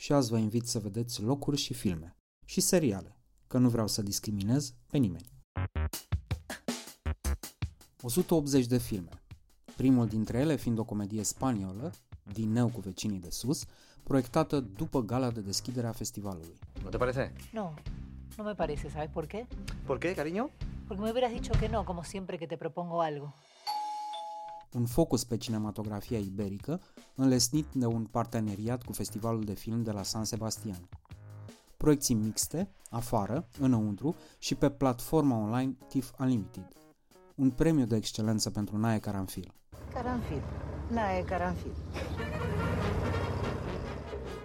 și azi vă invit să vedeți locuri și filme și seriale, că nu vreau să discriminez pe nimeni. 180 de filme, primul dintre ele fiind o comedie spaniolă, din nou cu vecinii de sus, proiectată după gala de deschidere a festivalului. ¿No te parece? No, no me parece, ¿sabes por qué? ¿Por qué, cariño? Porque me hubieras dicho que no, como siempre que te propongo algo. Un focus pe cinematografia iberică, înlesnit de un parteneriat cu Festivalul de Film de la San Sebastian. Proiecții mixte, afară, înăuntru și pe platforma online TIFF Unlimited. Un premiu de excelență pentru Nae Caranfil. Caranfil, nae caranfil.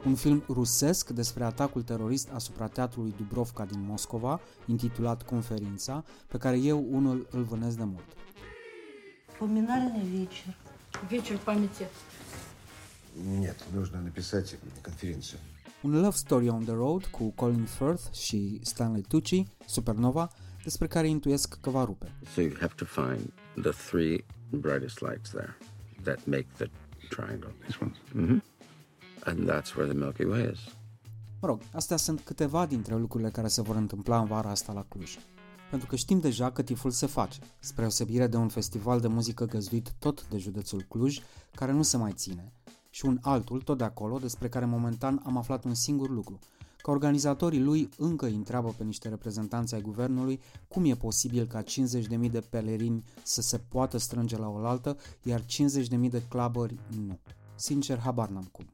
Un film rusesc despre atacul terorist asupra teatrului Dubrovka din Moscova, intitulat Conferința, pe care eu unul îl vânez de mult. Поминальный вечер. Вечер памяти. Нет, нужно написать конференцию. Un love story on the road cu Colin Firth și Stanley Tucci, Supernova, despre care intuiesc că va rupe. So you have to find the three brightest lights there that make the triangle. This one. hmm And that's where the Milky Way is. Mă rog, astea sunt câteva dintre lucrurile care se vor întâmpla în vara asta la Cluj. Pentru că știm deja că tiful se face, spre osebire de un festival de muzică găzduit tot de județul Cluj, care nu se mai ține, și un altul tot de acolo, despre care momentan am aflat un singur lucru, că organizatorii lui încă îi întreabă pe niște reprezentanți ai guvernului cum e posibil ca 50.000 de pelerini să se poată strânge la oaltă, iar 50.000 de clubări nu. Sincer, habar n-am cum.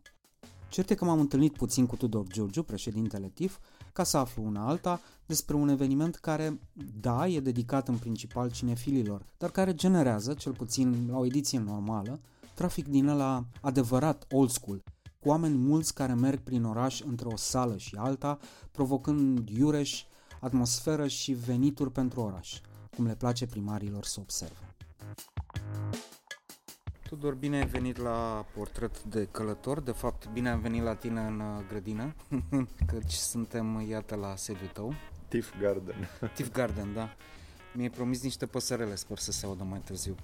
Cert e că m-am întâlnit puțin cu Tudor Giurgiu, președintele TIF, ca să aflu una alta despre un eveniment care, da, e dedicat în principal cinefililor, dar care generează, cel puțin la o ediție normală, trafic din ăla adevărat old school, cu oameni mulți care merg prin oraș între o sală și alta, provocând iureș, atmosferă și venituri pentru oraș, cum le place primarilor să observe. Tudor, bine ai venit la portret de călător. De fapt, bine am venit la tine în uh, grădină, căci suntem, iată, la sediul tău. Tiff Garden. Tiff Garden, da. Mi-ai promis niște păsărele, sper să se audă mai târziu.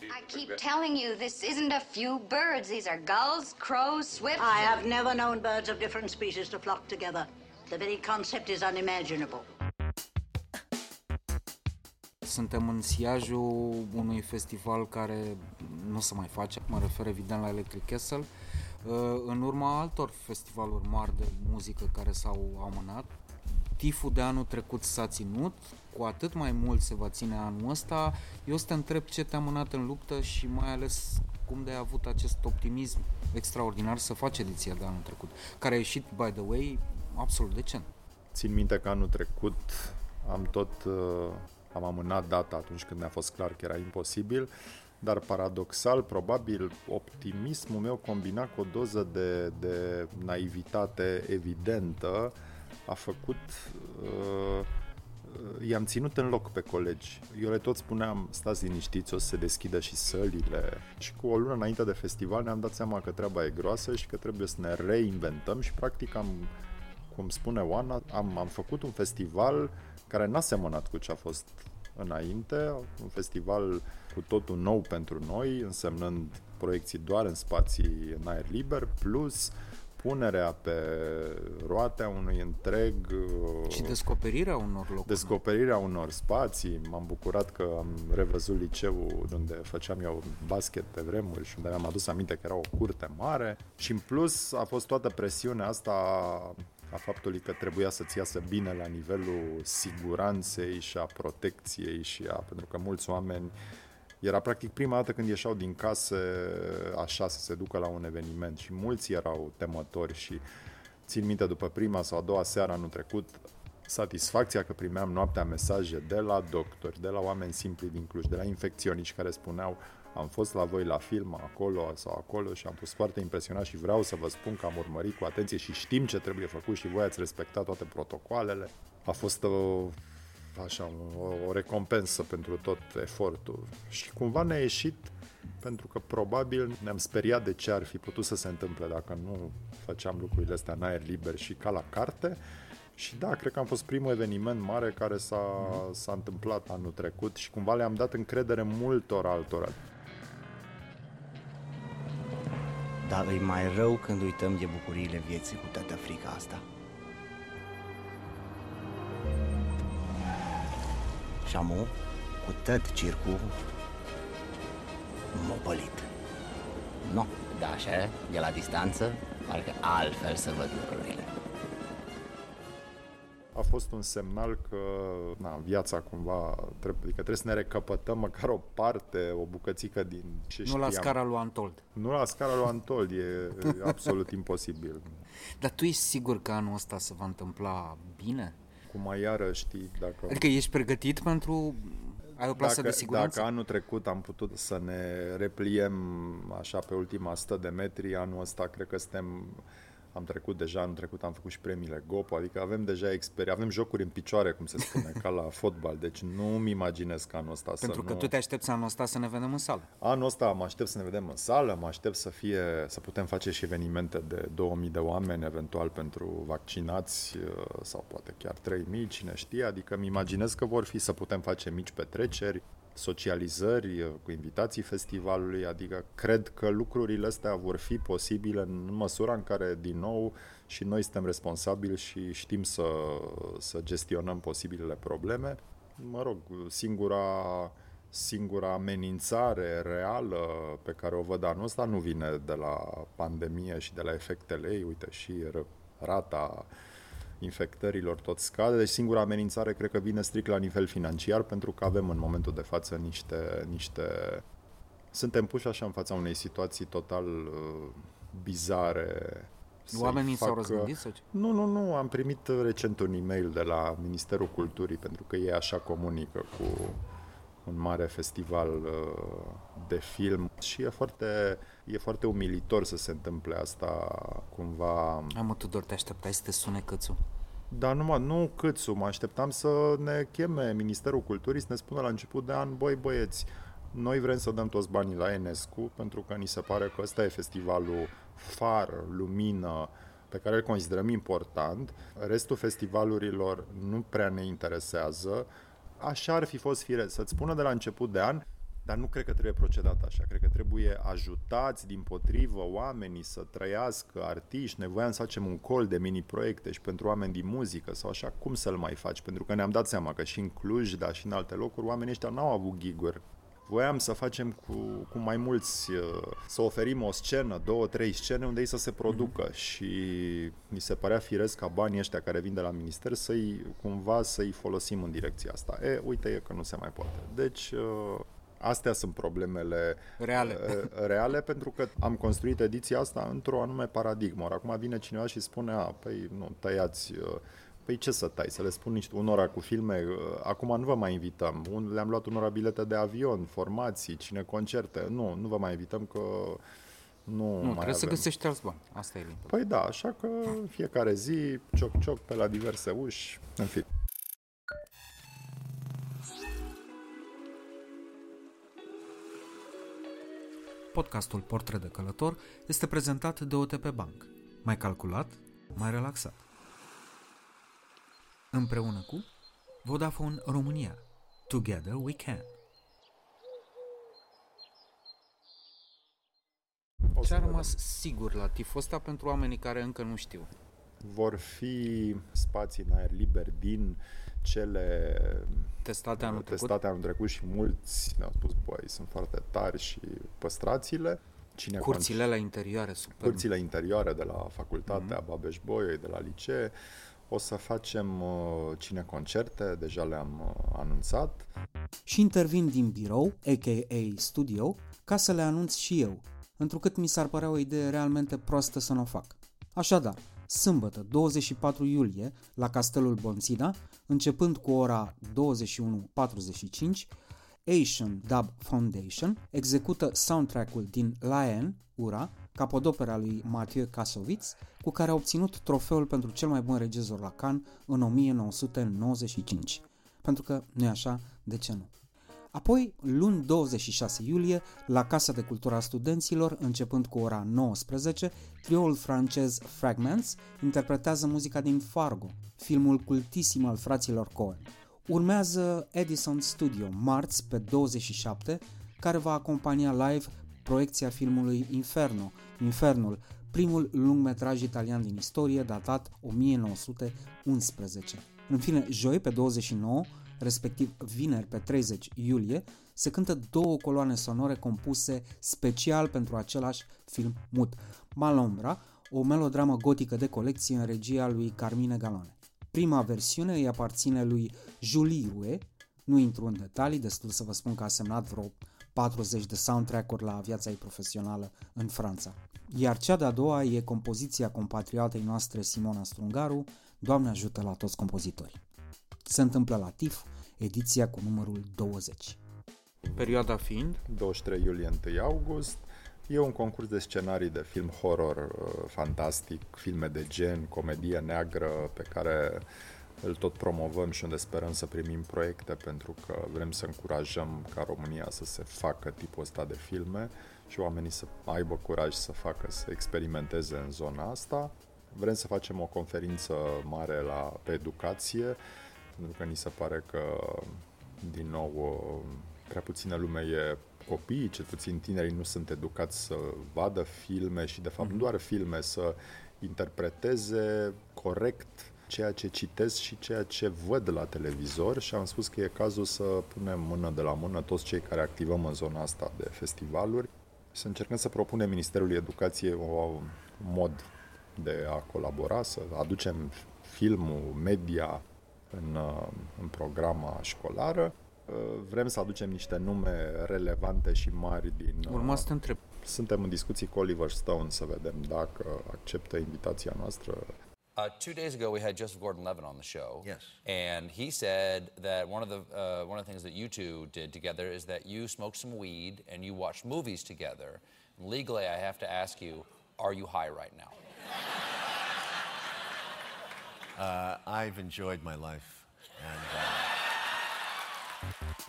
I keep telling you, this isn't a few birds. These are gulls, crows, swifts. I have never known birds of different species to flock together. The very concept is unimaginable. Suntem în siajul unui festival care nu se mai face, mă refer evident la Electric Castle, uh, în urma altor festivaluri mari de muzică care s-au amânat. Tiful de anul trecut s-a ținut, cu atât mai mult se va ține anul ăsta. Eu să te întreb ce te-a mânat în luptă și mai ales cum de ai avut acest optimism extraordinar să faci ediția de anul trecut, care a ieșit, by the way, absolut decent. Țin minte că anul trecut am tot uh, am amânat data atunci când ne-a fost clar că era imposibil, dar paradoxal, probabil, optimismul meu combinat cu o doză de, de naivitate evidentă a făcut uh, i-am ținut în loc pe colegi. Eu le tot spuneam, stați liniștiți, o să se deschidă și sălile. Și cu o lună înainte de festival ne-am dat seama că treaba e groasă și că trebuie să ne reinventăm și practic am, cum spune Oana, am, am făcut un festival care n-a semănat cu ce a fost înainte, un festival cu totul nou pentru noi, însemnând proiecții doar în spații în aer liber, plus punerea pe roate a unui întreg Și descoperirea unor locuri. descoperirea unor spații. M-am bucurat că am revăzut liceul unde făceam eu basket pe vremuri și unde mi-am adus aminte că era o curte mare și în plus a fost toată presiunea asta a faptului că trebuia să-ți iasă bine la nivelul siguranței și a protecției și a, pentru că mulți oameni era practic prima dată când ieșeau din case așa să se ducă la un eveniment și mulți erau temători și țin minte după prima sau a doua seară anul trecut satisfacția că primeam noaptea mesaje de la doctori, de la oameni simpli din Cluj, de la infecționiști care spuneau am fost la voi la film acolo sau acolo și am fost foarte impresionat și vreau să vă spun că am urmărit cu atenție și știm ce trebuie făcut și voi ați respectat toate protocoalele. A fost o, așa, o, o recompensă pentru tot efortul și cumva ne-a ieșit pentru că probabil ne-am speriat de ce ar fi putut să se întâmple dacă nu făceam lucrurile astea în aer liber și ca la carte. Și da, cred că am fost primul eveniment mare care s-a, s-a întâmplat anul trecut și cumva le-am dat încredere multor altora. Dar e mai rău când uităm de bucuriile vieții cu toată frica asta. Și amu, cu tot circul, m-a pălit. Nu, da, așa, de la distanță, parcă altfel să văd lucrurile. A fost un semnal că na, viața cumva trebuie, adică trebuie să ne recăpătăm măcar o parte, o bucățică din ce Nu știam. la scara lui Antold. Nu la scara lui Antold, e, e absolut imposibil. Dar tu ești sigur că anul ăsta se va întâmpla bine? Cum mai iară știi, dacă... Adică ești pregătit pentru... Ai o plasă dacă, de siguranță? Dacă anul trecut am putut să ne repliem așa pe ultima 100 de metri, anul ăsta cred că suntem am trecut deja, anul trecut am făcut și premiile GOPO, adică avem deja experiență, avem jocuri în picioare, cum se spune, ca la fotbal, deci nu-mi imaginez că anul ăsta Pentru să că nu... tu te aștepți anul ăsta să ne vedem în sală. Anul ăsta mă aștept să ne vedem în sală, mă aștept să fie, să putem face și evenimente de 2000 de oameni, eventual pentru vaccinați uh, sau poate chiar 3000, cine știe, adică îmi imaginez că vor fi să putem face mici petreceri, socializări uh, cu invitații festivalului, adică cred că lucrurile astea vor fi posibile în măsura în care, din nou, și noi suntem responsabili și știm să, să gestionăm posibilele probleme. Mă rog, singura singura amenințare reală pe care o văd anul ăsta nu vine de la pandemie și de la efectele ei, uite și rata infectărilor tot scade, deci singura amenințare cred că vine strict la nivel financiar pentru că avem în momentul de față niște, niște... suntem puși așa în fața unei situații total uh, bizare Oamenii s-au răzgândit sau ce? Nu, nu, nu. Am primit recent un e-mail de la Ministerul Culturii, pentru că ei așa comunică cu un mare festival uh, de film și e foarte, e foarte umilitor să se întâmple asta cumva. Hai mă, Tudor, te așteptai să te sune cățul? Da, numai, nu câțu, mă așteptam să ne cheme Ministerul Culturii să ne spună la început de an, băi băieți, noi vrem să dăm toți banii la Enescu pentru că ni se pare că ăsta e festivalul far, lumină, pe care îl considerăm important. Restul festivalurilor nu prea ne interesează. Așa ar fi fost fire să-ți spună de la început de an, dar nu cred că trebuie procedat așa. Cred că trebuie ajutați din potrivă oamenii să trăiască, artiști. Ne voiam să facem un col de mini-proiecte și pentru oameni din muzică sau așa. Cum să-l mai faci? Pentru că ne-am dat seama că și în Cluj, dar și în alte locuri, oamenii ăștia n-au avut giguri voiam să facem cu, cu mai mulți, să oferim o scenă, două, trei scene unde ei să se producă mm-hmm. și mi se părea firesc ca banii ăștia care vin de la minister să-i, cumva să-i folosim în direcția asta. E, uite e că nu se mai poate. Deci, astea sunt problemele reale. reale pentru că am construit ediția asta într-o anume paradigmă. acum vine cineva și spune, a, păi nu, tăiați Păi ce să tai? Să le spun niște unora cu filme? Uh, acum nu vă mai invităm. Le-am luat unora bilete de avion, formații, cine concerte. Nu, nu vă mai invităm că nu, nu mai trebuie avem. să găsești alți bani. Asta e limpede. Păi da, așa că fiecare zi, cioc-cioc pe la diverse uși, în fi. Podcastul Portret de Călător este prezentat de OTP Bank. Mai calculat, mai relaxat împreună cu Vodafone România. Together we can. Ce a rămas sigur la tiful ăsta pentru oamenii care încă nu știu? Vor fi spații în aer liber din cele testate anul trecut, testate anul trecut și mulți ne-au spus, băi, sunt foarte tari și păstrațiile. Cine Curțile la interioare, super. Curțile interioare de la facultatea mm-hmm. Babeș-Bolyai, de la licee, o să facem uh, cine concerte, deja le-am uh, anunțat. Și intervin din birou, a.k.a. studio, ca să le anunț și eu, întrucât mi s-ar părea o idee realmente proastă să nu o fac. Așadar, sâmbătă 24 iulie la Castelul Bonțina, începând cu ora 21.45, Asian Dub Foundation execută soundtrack-ul din Lion, Ura, capodopera lui Mathieu Kassovitz, cu care a obținut trofeul pentru cel mai bun regizor la Cannes în 1995. Pentru că, nu așa, de ce nu? Apoi, luni 26 iulie, la Casa de Cultură a Studenților, începând cu ora 19, trioul francez Fragments interpretează muzica din Fargo, filmul cultisim al fraților Coen. Urmează Edison Studio, marți pe 27, care va acompania live proiecția filmului Inferno, Infernul, primul lungmetraj italian din istorie datat 1911. În fine, joi pe 29, respectiv vineri pe 30 iulie, se cântă două coloane sonore compuse special pentru același film mut. Malombra, o melodramă gotică de colecție în regia lui Carmine Galone. Prima versiune îi aparține lui Julie Rue, nu intru în detalii, destul să vă spun că a semnat vreo 40 de soundtrack-uri la viața ei profesională în Franța. Iar cea de-a doua e compoziția compatriotei noastre Simona Strungaru, Doamne ajută la toți compozitorii. Se întâmplă la TIF, ediția cu numărul 20. Perioada fiind? 23 iulie 1 august. E un concurs de scenarii de film horror uh, fantastic, filme de gen, comedie neagră pe care îl tot promovăm și unde sperăm să primim proiecte pentru că vrem să încurajăm ca România să se facă tipul ăsta de filme și oamenii să aibă curaj să facă, să experimenteze în zona asta. Vrem să facem o conferință mare la, pe educație, pentru că ni se pare că, din nou, prea puțină lume e copiii, cel puțin tinerii, nu sunt educați să vadă filme și, de fapt, mm-hmm. doar filme, să interpreteze corect ceea ce citesc și ceea ce văd la televizor și am spus că e cazul să punem mână de la mână toți cei care activăm în zona asta de festivaluri să încercăm să propunem Ministerului Educației un mod de a colabora, să aducem filmul, media în, în programa școlară. Vrem să aducem niște nume relevante și mari din... Urma să te întreb. Suntem în discuții cu Oliver Stone să vedem dacă acceptă invitația noastră Uh, two days ago, we had Joseph Gordon-Levitt on the show. Yes. And he said that one of the uh, one of the things that you two did together is that you smoked some weed and you watched movies together. Legally, I have to ask you, are you high right now? Uh, I've enjoyed my life. And, uh...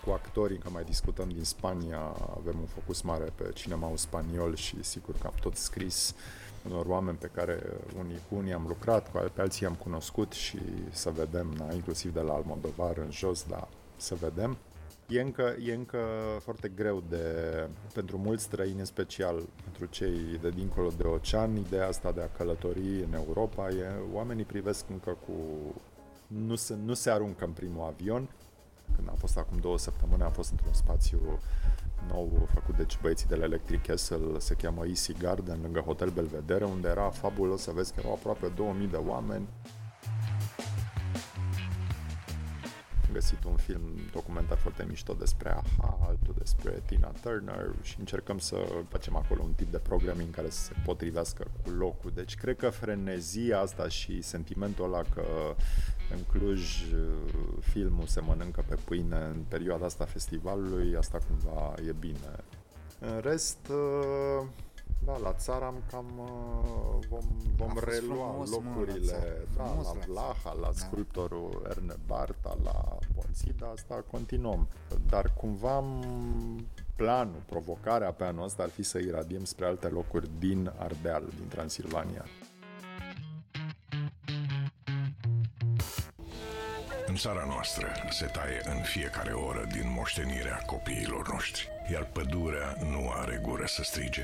Cu actorii, că mai discutăm din Spania, avem un focus mare pe cinemaul spaniol și sigur că am tot scris unor oameni pe care unii cu unii am lucrat, cu pe alții am cunoscut și să vedem, na, inclusiv de la Almodovar în jos, dar să vedem. E încă, e încă foarte greu de, pentru mulți străini, în special pentru cei de dincolo de ocean, ideea asta de a călători în Europa, e, oamenii privesc încă cu... Nu se, nu se aruncă în primul avion. Când am fost acum două săptămâni, am fost într-un spațiu nou făcut, deci băieții de la Electric Castle, se cheamă Easy Garden, lângă Hotel Belvedere, unde era fabulos să vezi că erau aproape 2000 de oameni. Am găsit un film documentar foarte mișto despre AHA, altul despre Tina Turner și încercăm să facem acolo un tip de programming care să se potrivească cu locul. Deci cred că frenezia asta și sentimentul ăla că în Cluj filmul se mănâncă pe pâine în perioada asta festivalului, asta cumva e bine. În rest, da, la țară am cam vom, vom relua frumos, locurile, mă, da, la Vlaha, la da. sculptorul Erne Barta, la Bonțida, asta continuăm. Dar cumva planul, provocarea pe anul ăsta ar fi să iradiem spre alte locuri din Ardeal, din Transilvania. În țara noastră se taie în fiecare oră din moștenirea copiilor noștri, iar pădurea nu are gură să strige.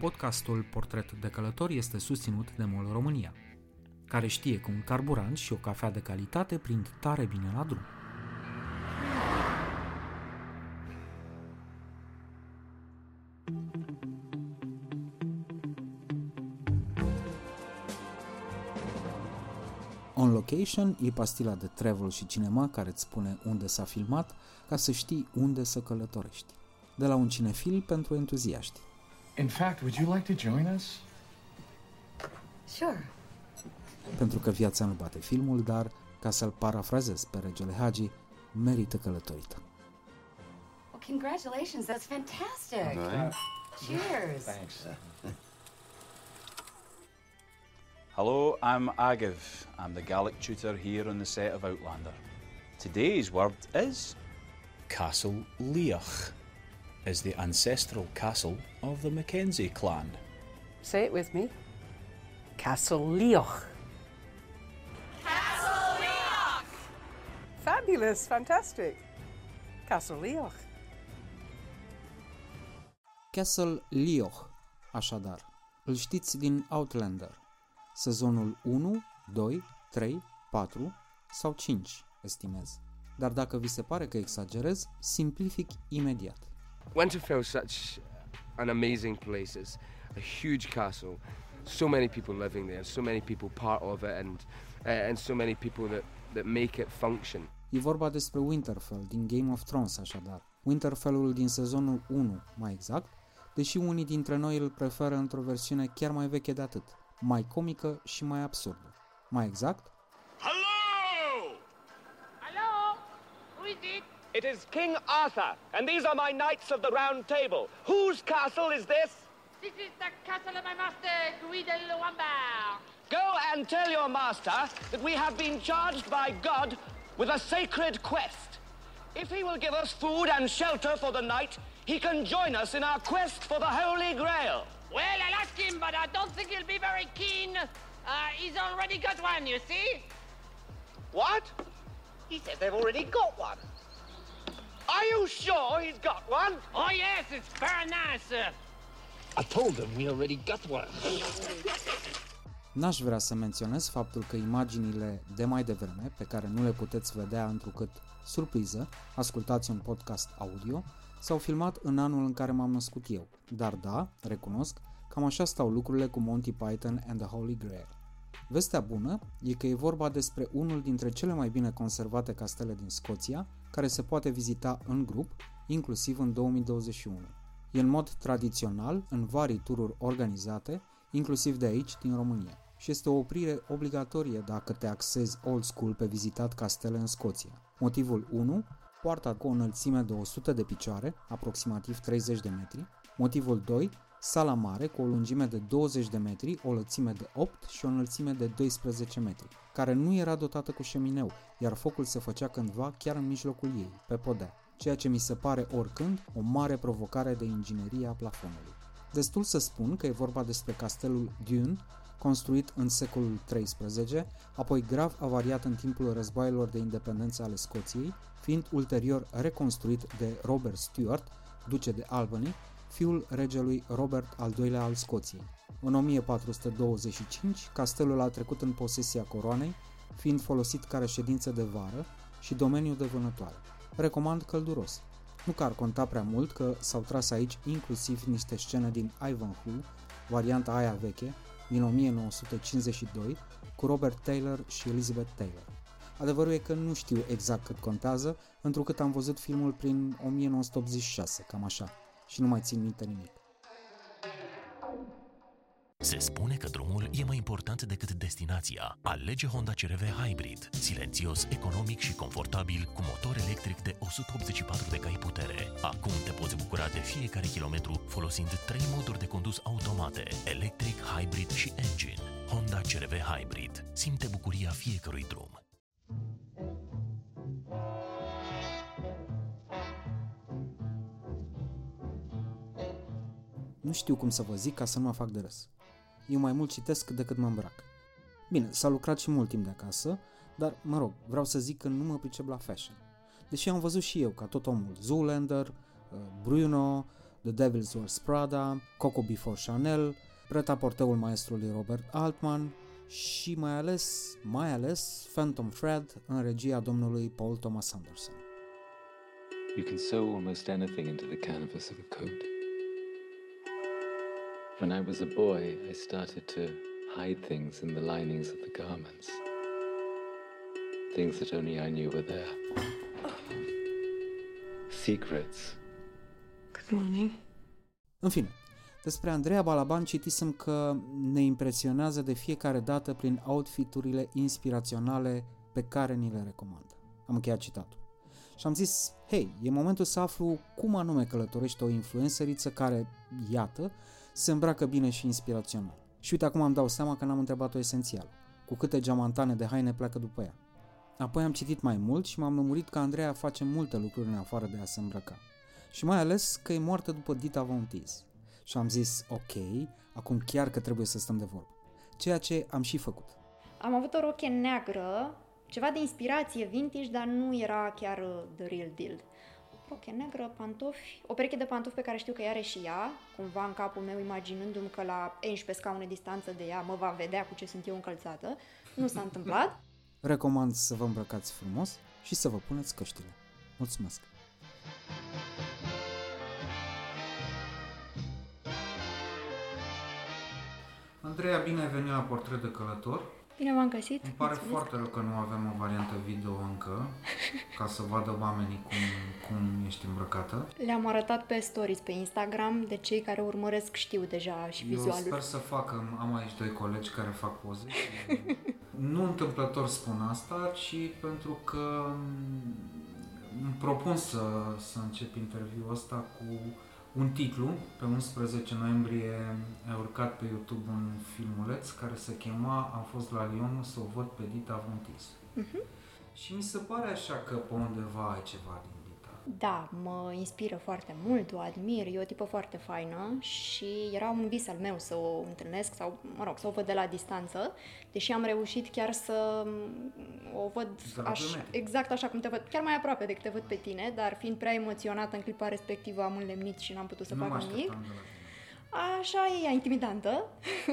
Podcastul Portret de Călător este susținut de MOL România, care știe că un carburant și o cafea de calitate prind tare bine la drum. On Location e pastila de travel și cinema care îți spune unde s-a filmat ca să știi unde să călătorești. De la un cinefil pentru entuziaști. In fact, would you like to join us? Sure. Pentru că viața nu bate filmul, dar, ca să-l parafrazez pe regele Hagi, merită călătorită. Well, congratulations. That's fantastic. Right. Cheers. Thanks. Hello, I'm Agav. I'm the Gaelic tutor here on the set of Outlander. Today's word is Castle Leoch, is the ancestral castle of the Mackenzie clan. Say it with me. Castle Leoch. Castle Leoch! Fabulous, fantastic. Castle Leoch. Castle Leoch, așadar. Îl știți din Outlander. Sezonul 1, 2, 3, 4 sau 5, estimez. Dar dacă vi se pare că exagerez, simplific imediat. Winterfell's such an amazing place. It's a huge castle, so many people living there, so many people part of it, and uh, and so many people that that make it function. E vorba despre Winterfell din Game of Thrones, așadar. Winterfellul din sezonul 1, mai exact, deși unii dintre noi îl preferă într-o versiune chiar mai veche de atât, mai comică și mai absurdă. Mai exact, Hello? Hello? Who is it? It is King Arthur, and these are my knights of the Round Table. Whose castle is this? This is the castle of my master, Guy de Go and tell your master that we have been charged by God with a sacred quest. If he will give us food and shelter for the night, he can join us in our quest for the Holy Grail. Well, I'll ask him, but I don't think he'll be very keen. Uh, he's already got one, you see? What? He says they've already got one. Are you sure he's got one? Oh, yes, it's very nice, sir. I told him we already got one. N-aș vrea să menționez faptul că imaginile de mai devreme, pe care nu le puteți vedea întrucât, surpriză, ascultați un podcast audio, s-au filmat în anul în care m-am născut eu. Dar da, recunosc, cam așa stau lucrurile cu Monty Python and the Holy Grail. Vestea bună e că e vorba despre unul dintre cele mai bine conservate castele din Scoția, care se poate vizita în grup, inclusiv în 2021. E în mod tradițional în varii tururi organizate, inclusiv de aici, din România. Și este o oprire obligatorie dacă te axezi old school pe vizitat castele în Scoția. Motivul 1. Poarta cu o înălțime de 100 de picioare, aproximativ 30 de metri. Motivul 2. Sala mare cu o lungime de 20 de metri, o lățime de 8 și o înălțime de 12 metri, care nu era dotată cu șemineu, iar focul se făcea cândva chiar în mijlocul ei, pe podea, ceea ce mi se pare oricând o mare provocare de inginerie a plafonului. Destul să spun că e vorba despre castelul Dune, construit în secolul XIII, apoi grav avariat în timpul războaielor de independență ale Scoției, fiind ulterior reconstruit de Robert Stuart, duce de Albany, fiul regelui Robert al II-lea al Scoției. În 1425, castelul a trecut în posesia coroanei, fiind folosit ca reședință de vară și domeniu de vânătoare. Recomand călduros. Nu că ar conta prea mult că s-au tras aici inclusiv niște scene din Ivanhoe, varianta aia veche, din 1952, cu Robert Taylor și Elizabeth Taylor. Adevărul e că nu știu exact cât contează, întrucât am văzut filmul prin 1986, cam așa, și nu mai țin minte nimic. Se spune că drumul e mai important decât destinația. Alege Honda CRV Hybrid, silențios, economic și confortabil, cu motor electric de 184 de cai putere. Acum te poți bucura de fiecare kilometru folosind trei moduri de condus automate, electric, hybrid și engine. Honda CRV Hybrid. Simte bucuria fiecărui drum. Nu știu cum să vă zic ca să nu mă fac de râs. Eu mai mult citesc decât mă îmbrac. Bine, s-a lucrat și mult timp de acasă, dar, mă rog, vreau să zic că nu mă pricep la fashion. Deși am văzut și eu, ca tot omul, Zoolander, uh, Bruno, The Devil's Wears Prada, Coco Before Chanel, pretaporteul maestrului Robert Altman și mai ales, mai ales Phantom Thread în regia domnului Paul Thomas Anderson. You can sew almost anything into the canvas of a coat. When I was a boy, I started to hide things in the linings of the garments. Things that only I knew were there. Secrets. Good morning. În fine, despre Andreea Balaban citisem că ne impresionează de fiecare dată prin outfiturile inspiraționale pe care ni le recomandă. Am încheiat citatul. Și am zis, hei, e momentul să aflu cum anume călătorește o influențăriță care, iată, se îmbracă bine și inspirațional. Și uite, acum am dau seama că n-am întrebat-o esențial. Cu câte geamantane de haine pleacă după ea. Apoi am citit mai mult și m-am lămurit că Andreea face multe lucruri în afară de a se îmbrăca. Și mai ales că e moartă după Dita Von Teese. Și am zis, ok, acum chiar că trebuie să stăm de vorbă. Ceea ce am și făcut. Am avut o rochie neagră, ceva de inspirație vintage, dar nu era chiar uh, the real deal. Rochie neagră, pantofi, o pereche de pantofi pe care știu că are și ea, cumva în capul meu imaginându-mi că la 11 scaune distanță de ea mă va vedea cu ce sunt eu încălțată. Nu s-a întâmplat. Recomand să vă îmbrăcați frumos și să vă puneți căștile. Mulțumesc! Andreea, bine ai venit la Portret de Călător. Bine v-am găsit. Îmi pare Mulțumesc. foarte rău că nu avem o variantă video încă, ca să vadă oamenii cum, cum ești îmbrăcată. Le-am arătat pe stories pe Instagram, de cei care urmăresc știu deja și Eu vizualul. sper să facă, am aici doi colegi care fac poze și nu întâmplător spun asta, ci pentru că îmi propun să, să încep interviul ăsta cu un titlu. Pe 11 noiembrie a urcat pe YouTube un filmuleț care se chema Am fost la Lyon să o văd pe Dita Von Teese. Mhm. Și mi se pare așa că pe undeva ai ceva din Dita. Da, mă inspiră foarte mult, o admir, e o tipă foarte faină și era un vis al meu să o întâlnesc sau, mă rog, să o văd de la distanță, deși am reușit chiar să o văd aș, Dragul meu. exact așa cum te văd, chiar mai aproape decât te văd pe tine, dar fiind prea emoționată în clipa respectivă am înlemnit și n-am putut să nu mă fac nimic. așteptam de la tine. Așa e ea intimidantă.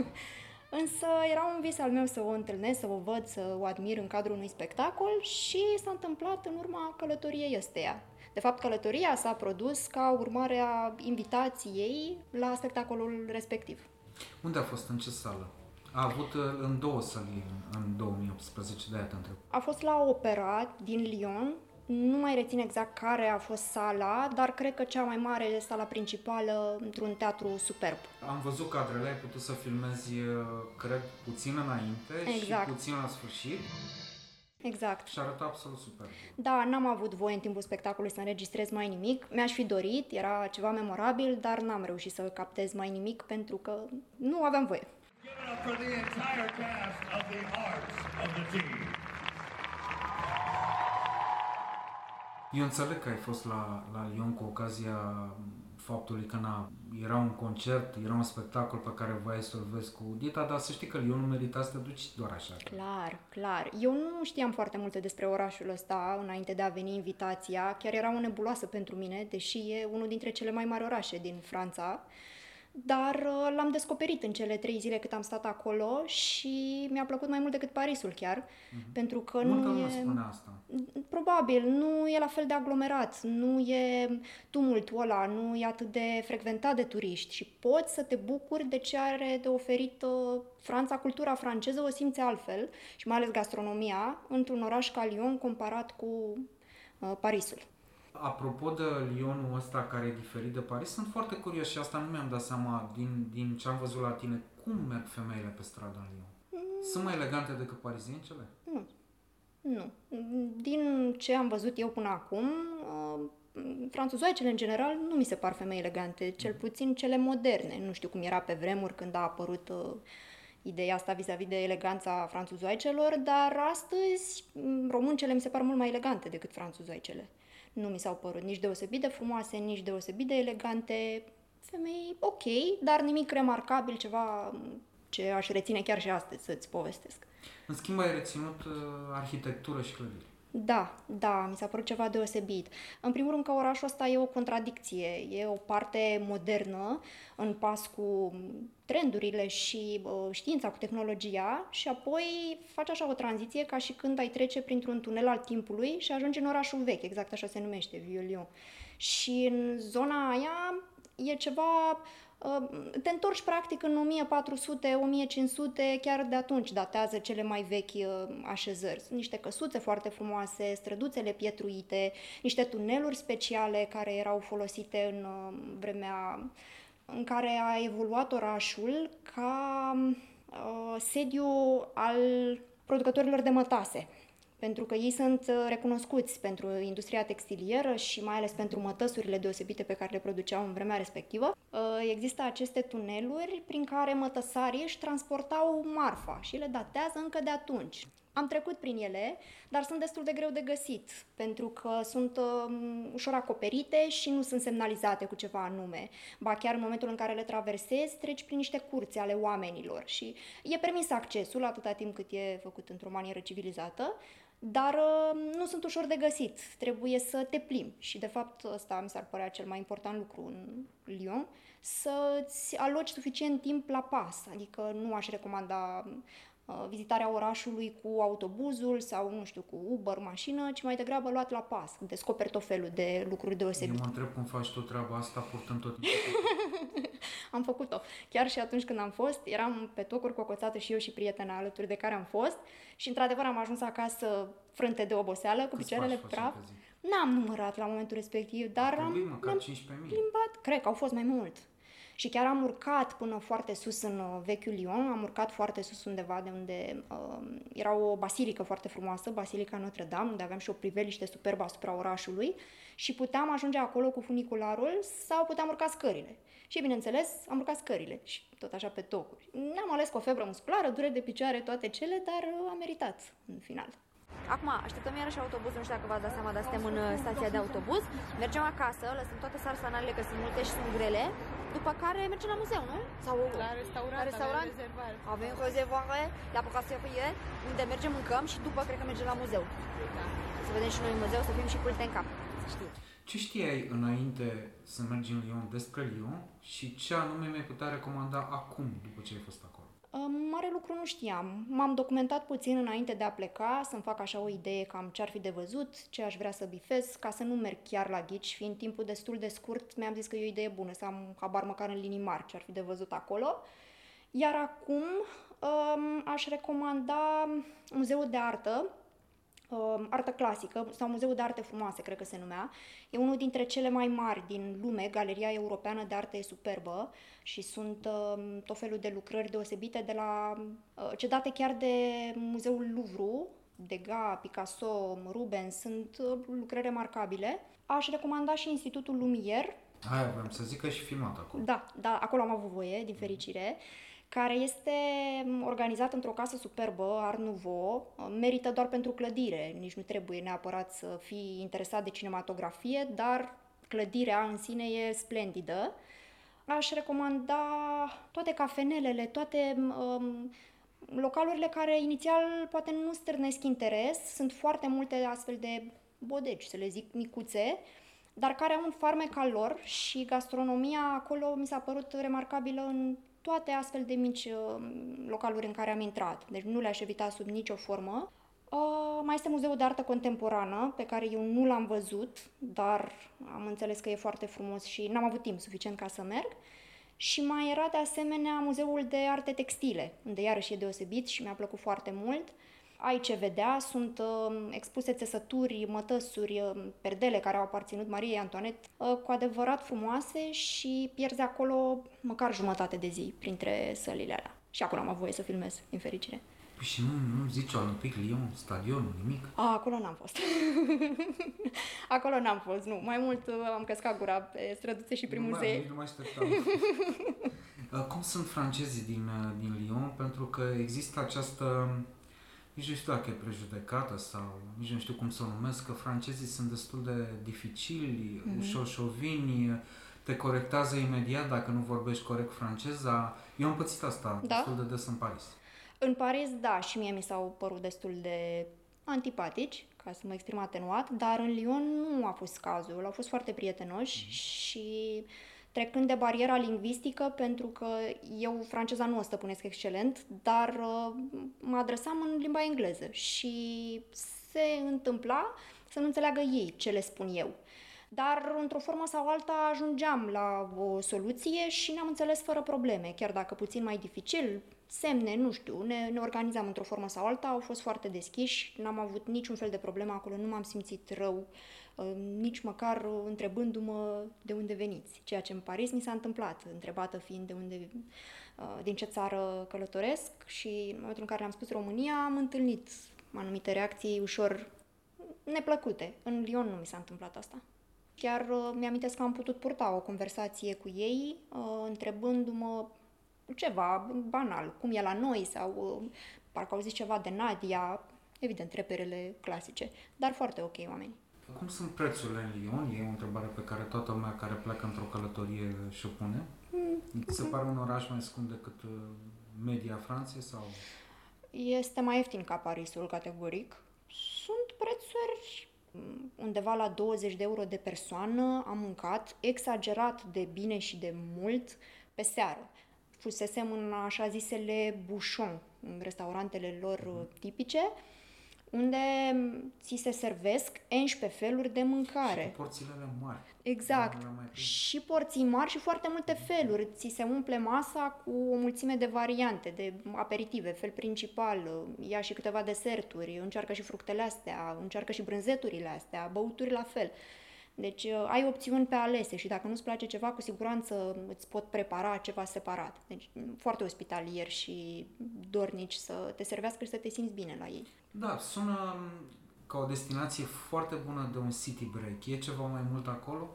Însă era un vis al meu să o întâlnesc, să o văd, să o admir în cadrul unui spectacol și s-a întâmplat în urma călătoriei ăsteia. De fapt, călătoria s-a produs ca urmare a invitației la spectacolul respectiv. Unde a fost? În ce sală? A avut uh, în două săli în, în 2018, de-aia te întreb. A fost la opera din Lyon, nu mai rețin exact care a fost sala, dar cred că cea mai mare e sala principală într-un teatru superb. Am văzut cadrele, ai putut să filmezi, uh, cred, puțin înainte Exact. și puțin la sfârșit Exact. și arăta absolut super. Da, n-am avut voie în timpul spectacolului să înregistrez mai nimic. Mi-aș fi dorit, era ceva memorabil, dar n-am reușit să captez mai nimic pentru că nu aveam voie. for the entire cast of the arts of the team. Eu înțeleg că ai fost la, la Lyon cu ocazia faptului că na, era un concert, era un spectacol pe care voiai să-l vezi cu Dita, dar să știi că Lyon nu merita să te duci doar așa. Clar, clar. Eu nu știam foarte multe despre orașul ăsta înainte de a veni invitația. Chiar era o nebuloasă pentru mine, deși e unul dintre cele mai mari orașe din Franța. Dar uh, l-am descoperit în cele trei zile cât am stat acolo și mi-a plăcut mai mult decât Parisul chiar, pentru că Multă nu lume e... spune asta. Probabil, nu e la fel de aglomerat, nu e tumultul ăla, nu e atât de frecventat de turiști și poți să te bucuri de ce are de oferit uh, Franța, cultura franceză o simți altfel și mai ales gastronomia într-un oraș ca Lyon comparat cu uh, Parisul. Apropo de Lyonul ăsta care e diferit de Paris, sunt foarte curios și asta nu mi-am dat seama din, din ce am văzut la tine. Cum merg femeile pe stradă în Lyon? Sunt mai elegante decât pariziențele? Nu. Nu. Din ce am văzut eu până acum, uh, franțuzoicele în general nu mi se par femei elegante, cel puțin cele moderne. Nu știu cum era pe vremuri când a apărut uh, ideea asta vis-a-vis de eleganța franțuzoicelor, dar astăzi m, româncele mi se par mult mai elegante decât franțuzoicele. Nu mi s-au părut nici deosebit de frumoase, nici deosebit de elegante. Femei ok, dar nimic remarcabil, ceva m, ce aș reține chiar și astăzi să-ți povestesc. În schimb, ai reținut uh, arhitectură și clădiri. Da, da, mi s-a părut ceva deosebit. În primul rând că orașul ăsta e o contradicție, e o parte modernă în pas cu trendurile și uh, știința, cu tehnologia și apoi face așa o tranziție ca și când ai trece printr-un tunel al timpului și ajungi în orașul vechi, exact așa se numește, Vieux Și în zona aia e ceva te întorci practic în 1400-1500, chiar de atunci datează cele mai vechi uh, așezări. Sunt niște căsuțe foarte frumoase, străduțele pietruite, niște tuneluri speciale care erau folosite în uh, vremea în care a evoluat orașul ca uh, sediu al producătorilor de mătase pentru că ei sunt uh, recunoscuți pentru industria textilieră și mai ales pentru mătăsurile deosebite pe care le produceau în vremea respectivă. Uh, există aceste tuneluri prin care mătăsarii își transportau marfa și le datează încă de atunci. Am trecut prin ele, dar sunt destul de greu de găsit, pentru că sunt uh, ușor acoperite și nu sunt semnalizate cu ceva anume. Ba chiar în momentul în care le traversezi, treci prin niște curți ale oamenilor și e permis accesul atâta timp cât e făcut într-o manieră civilizată, dar uh, nu sunt ușor de găsit. Trebuie să te plimbi și, de fapt, ăsta mi s-ar părea cel mai important lucru în Lyon, să-ți aloci suficient timp la pas. Adică nu aș recomanda uh, vizitarea orașului cu autobuzul sau, nu știu, cu Uber, mașină, ci mai degrabă luat la pas. Descoperi tot felul de lucruri deosebite. Eu mă întreb cum faci tot treaba asta purtând tot am făcut-o. Chiar și atunci când am fost, eram pe tocuri cocoțată și eu și prietena alături de care am fost și într-adevăr am ajuns acasă frânte de oboseală, cu Câți picioarele pași praf. faci pe zi? N-am numărat la momentul respectiv, dar am Trebuie măcar am 15.000. plimbat, cred că au fost mai mult. Și chiar am urcat până foarte sus în uh, vechiul Lyon, am urcat foarte sus undeva de unde uh, era o basilică foarte frumoasă, Basilica Notre-Dame, unde aveam și o priveliște superbă asupra orașului și puteam ajunge acolo cu funicularul sau puteam urca scările. Și bineînțeles, am urcat scările și tot așa pe tocuri. Ne-am ales cu o febră musculară, dureri de picioare, toate cele, dar uh, a meritat în final. Acum, așteptăm iarăși autobuzul, nu știu dacă v-ați dat seama, dar suntem în uh, stația de autobuz. Mergem acasă, lăsăm toate sarsanalele, că sunt multe și sunt grele. După care mergem la muzeu, nu? Sau La restaurant, la restaurant. avem rezervare. Avem rezervare la brasserie, unde mergem, mâncăm și după cred că mergem la muzeu. Da. Să vedem și noi în muzeu, să fim și culte în cap. Să știi. Ce știai înainte să mergi în Lyon despre Lyon și ce anume mi-ai putea recomanda acum, după ce ai fost acolo? Uh, Mare lucru nu știam. M-am documentat puțin înainte de a pleca, să-mi fac așa o idee cam ce ar fi de văzut, ce aș vrea să bifez, ca să nu merg chiar la ghici, fiind timpul destul de scurt, mi-am zis că e o idee bună, să am habar măcar în linii mari ce ar fi de văzut acolo. Iar acum um, aș recomanda Muzeul de Artă, um, artă clasică sau Muzeul de Arte Frumoase, cred că se numea. E unul dintre cele mai mari din lume, Galeria Europeană de Arte e superbă și sunt um, tot felul de lucrări deosebite de la uh, cedate chiar de Muzeul Louvre, Degas, Picasso, Rubens, sunt uh, lucrări remarcabile. Aș recomanda și Institutul Lumière, Aia vreau să zic că e și filmat acolo. da, da, acolo am avut voie, din fericire, care este organizat într-o casă superbă, Art Nouveau, merită doar pentru clădire, nici nu trebuie neapărat să fii interesat de cinematografie, dar clădirea în sine e splendidă. Aș recomanda toate cafenelele, toate um, localurile care inițial poate nu stârnesc interes, sunt foarte multe astfel de bodegi, să le zic, micuțe, dar care au un farmec al lor și gastronomia acolo mi s-a părut remarcabilă în toate astfel de mici uh, localuri în care am intrat. Deci nu le-aș evita sub nicio formă. Uh, mai este Muzeul de Artă Contemporană, pe care eu nu l-am văzut, dar am înțeles că e foarte frumos și n-am avut timp suficient ca să merg. Și mai era de asemenea Muzeul de Arte Textile, unde iarăși e deosebit și mi-a plăcut foarte mult. Ai ce vedea, sunt uh, expuse țesături, mătăsuri, uh, perdele care au aparținut Mariei Antoanet, uh, cu adevărat frumoase și pierzi acolo măcar jumătate de zi printre sălile alea. Și acolo am avut voie să filmez, din fericire. Păi și nu, nu zici Olympic Lyon, stadionul, nimic? A, acolo n-am fost. acolo n-am fost, nu. Mai mult uh, am căscat gura pe străduțe și prin Nu mai- muzee. nici Nu mai așteptam. Uh, Cum sunt francezii din, uh, din Lyon? Pentru că există această, nici nu știu dacă e prejudecată sau nici nu știu cum să o numesc, că francezii sunt destul de dificili, Mhm. ușor șovini, te corectează imediat dacă nu vorbești corect franceza. Eu am pățit asta Da? destul de des în Paris. În Paris, da, și mie mi s-au părut destul de antipatici, ca să mă exprim atenuat, dar în Lyon nu a fost cazul. Au fost foarte prietenoși și trecând de bariera lingvistică, pentru că eu franceza nu o stăpânesc excelent, dar uh, mă adresam în limba engleză și se întâmpla să nu înțeleagă ei ce le spun eu. Dar, într-o formă sau alta, ajungeam la o soluție și ne-am înțeles fără probleme, chiar dacă puțin mai dificil, semne, nu știu, ne, ne organizam într-o formă sau alta, au fost foarte deschiși, n-am avut niciun fel de problemă acolo, nu m-am simțit rău, uh, nici măcar întrebându-mă de unde veniți. Ceea ce în Paris mi s-a întâmplat, întrebată fiind de unde, uh, din ce țară călătoresc și în momentul în care am spus România, am întâlnit anumite reacții ușor neplăcute. În Lyon nu mi s-a întâmplat asta. Chiar uh, mi-amintesc că am putut purta o conversație cu ei, întrebându-mă ceva banal, cum e la noi sau uh, parcă au zis ceva de Nadia, evident, reperele clasice, dar foarte ok oameni. Cum sunt prețurile în Lyon? E o întrebare pe care toată lumea care pleacă într-o călătorie și-o pune. Mm. Se pare un oraș mai scump decât uh, media Franței sau? Este mai ieftin ca Parisul, categoric. Sunt prețuri mm, undeva la 20 de euro de persoană, am mâncat exagerat de bine și de mult pe seară fusesem în așa zisele bușon, în restaurantele lor mm. tipice, unde ți se servesc 11 feluri de mâncare. Și porțiile mari. Exact. Și porții mari și foarte multe feluri. Ți se umple masa cu o mulțime de variante, de aperitive, fel principal, ia și câteva deserturi, încearcă și fructele astea, încearcă și brânzeturile astea, băuturi la fel. Deci uh, ai opțiuni pe alese și dacă nu-ți place ceva, cu siguranță îți pot prepara ceva separat. Deci mm, foarte ospitalier și dornici să te servească și să te simți bine la ei. Da, sună mm, ca o destinație foarte bună de un city break. E ceva mai mult acolo?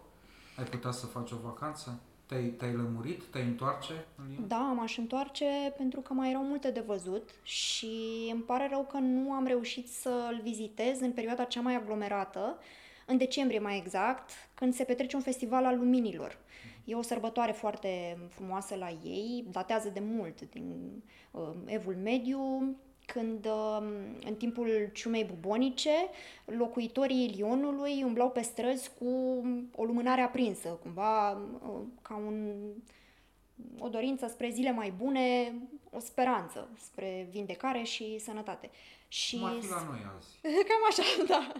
Ai putea să faci o vacanță? Te-ai, te-ai lămurit? Te-ai întoarce în Lyon? Da, m-aș întoarce pentru că mai erau multe de văzut și îmi pare rău că nu am reușit să-l vizitez în perioada cea mai aglomerată, în decembrie mai exact, când se petrece un festival al luminilor. E o sărbătoare foarte frumoasă la ei, datează de mult, din uh, Evul Mediu, când uh, în timpul ciumei bubonice, locuitorii Lionului umblau pe străzi cu o lumânare aprinsă, cumva uh, ca un, o dorință spre zile mai bune, o speranță spre vindecare și sănătate. Și Cum ar fi la noi azi. Cam așa, da.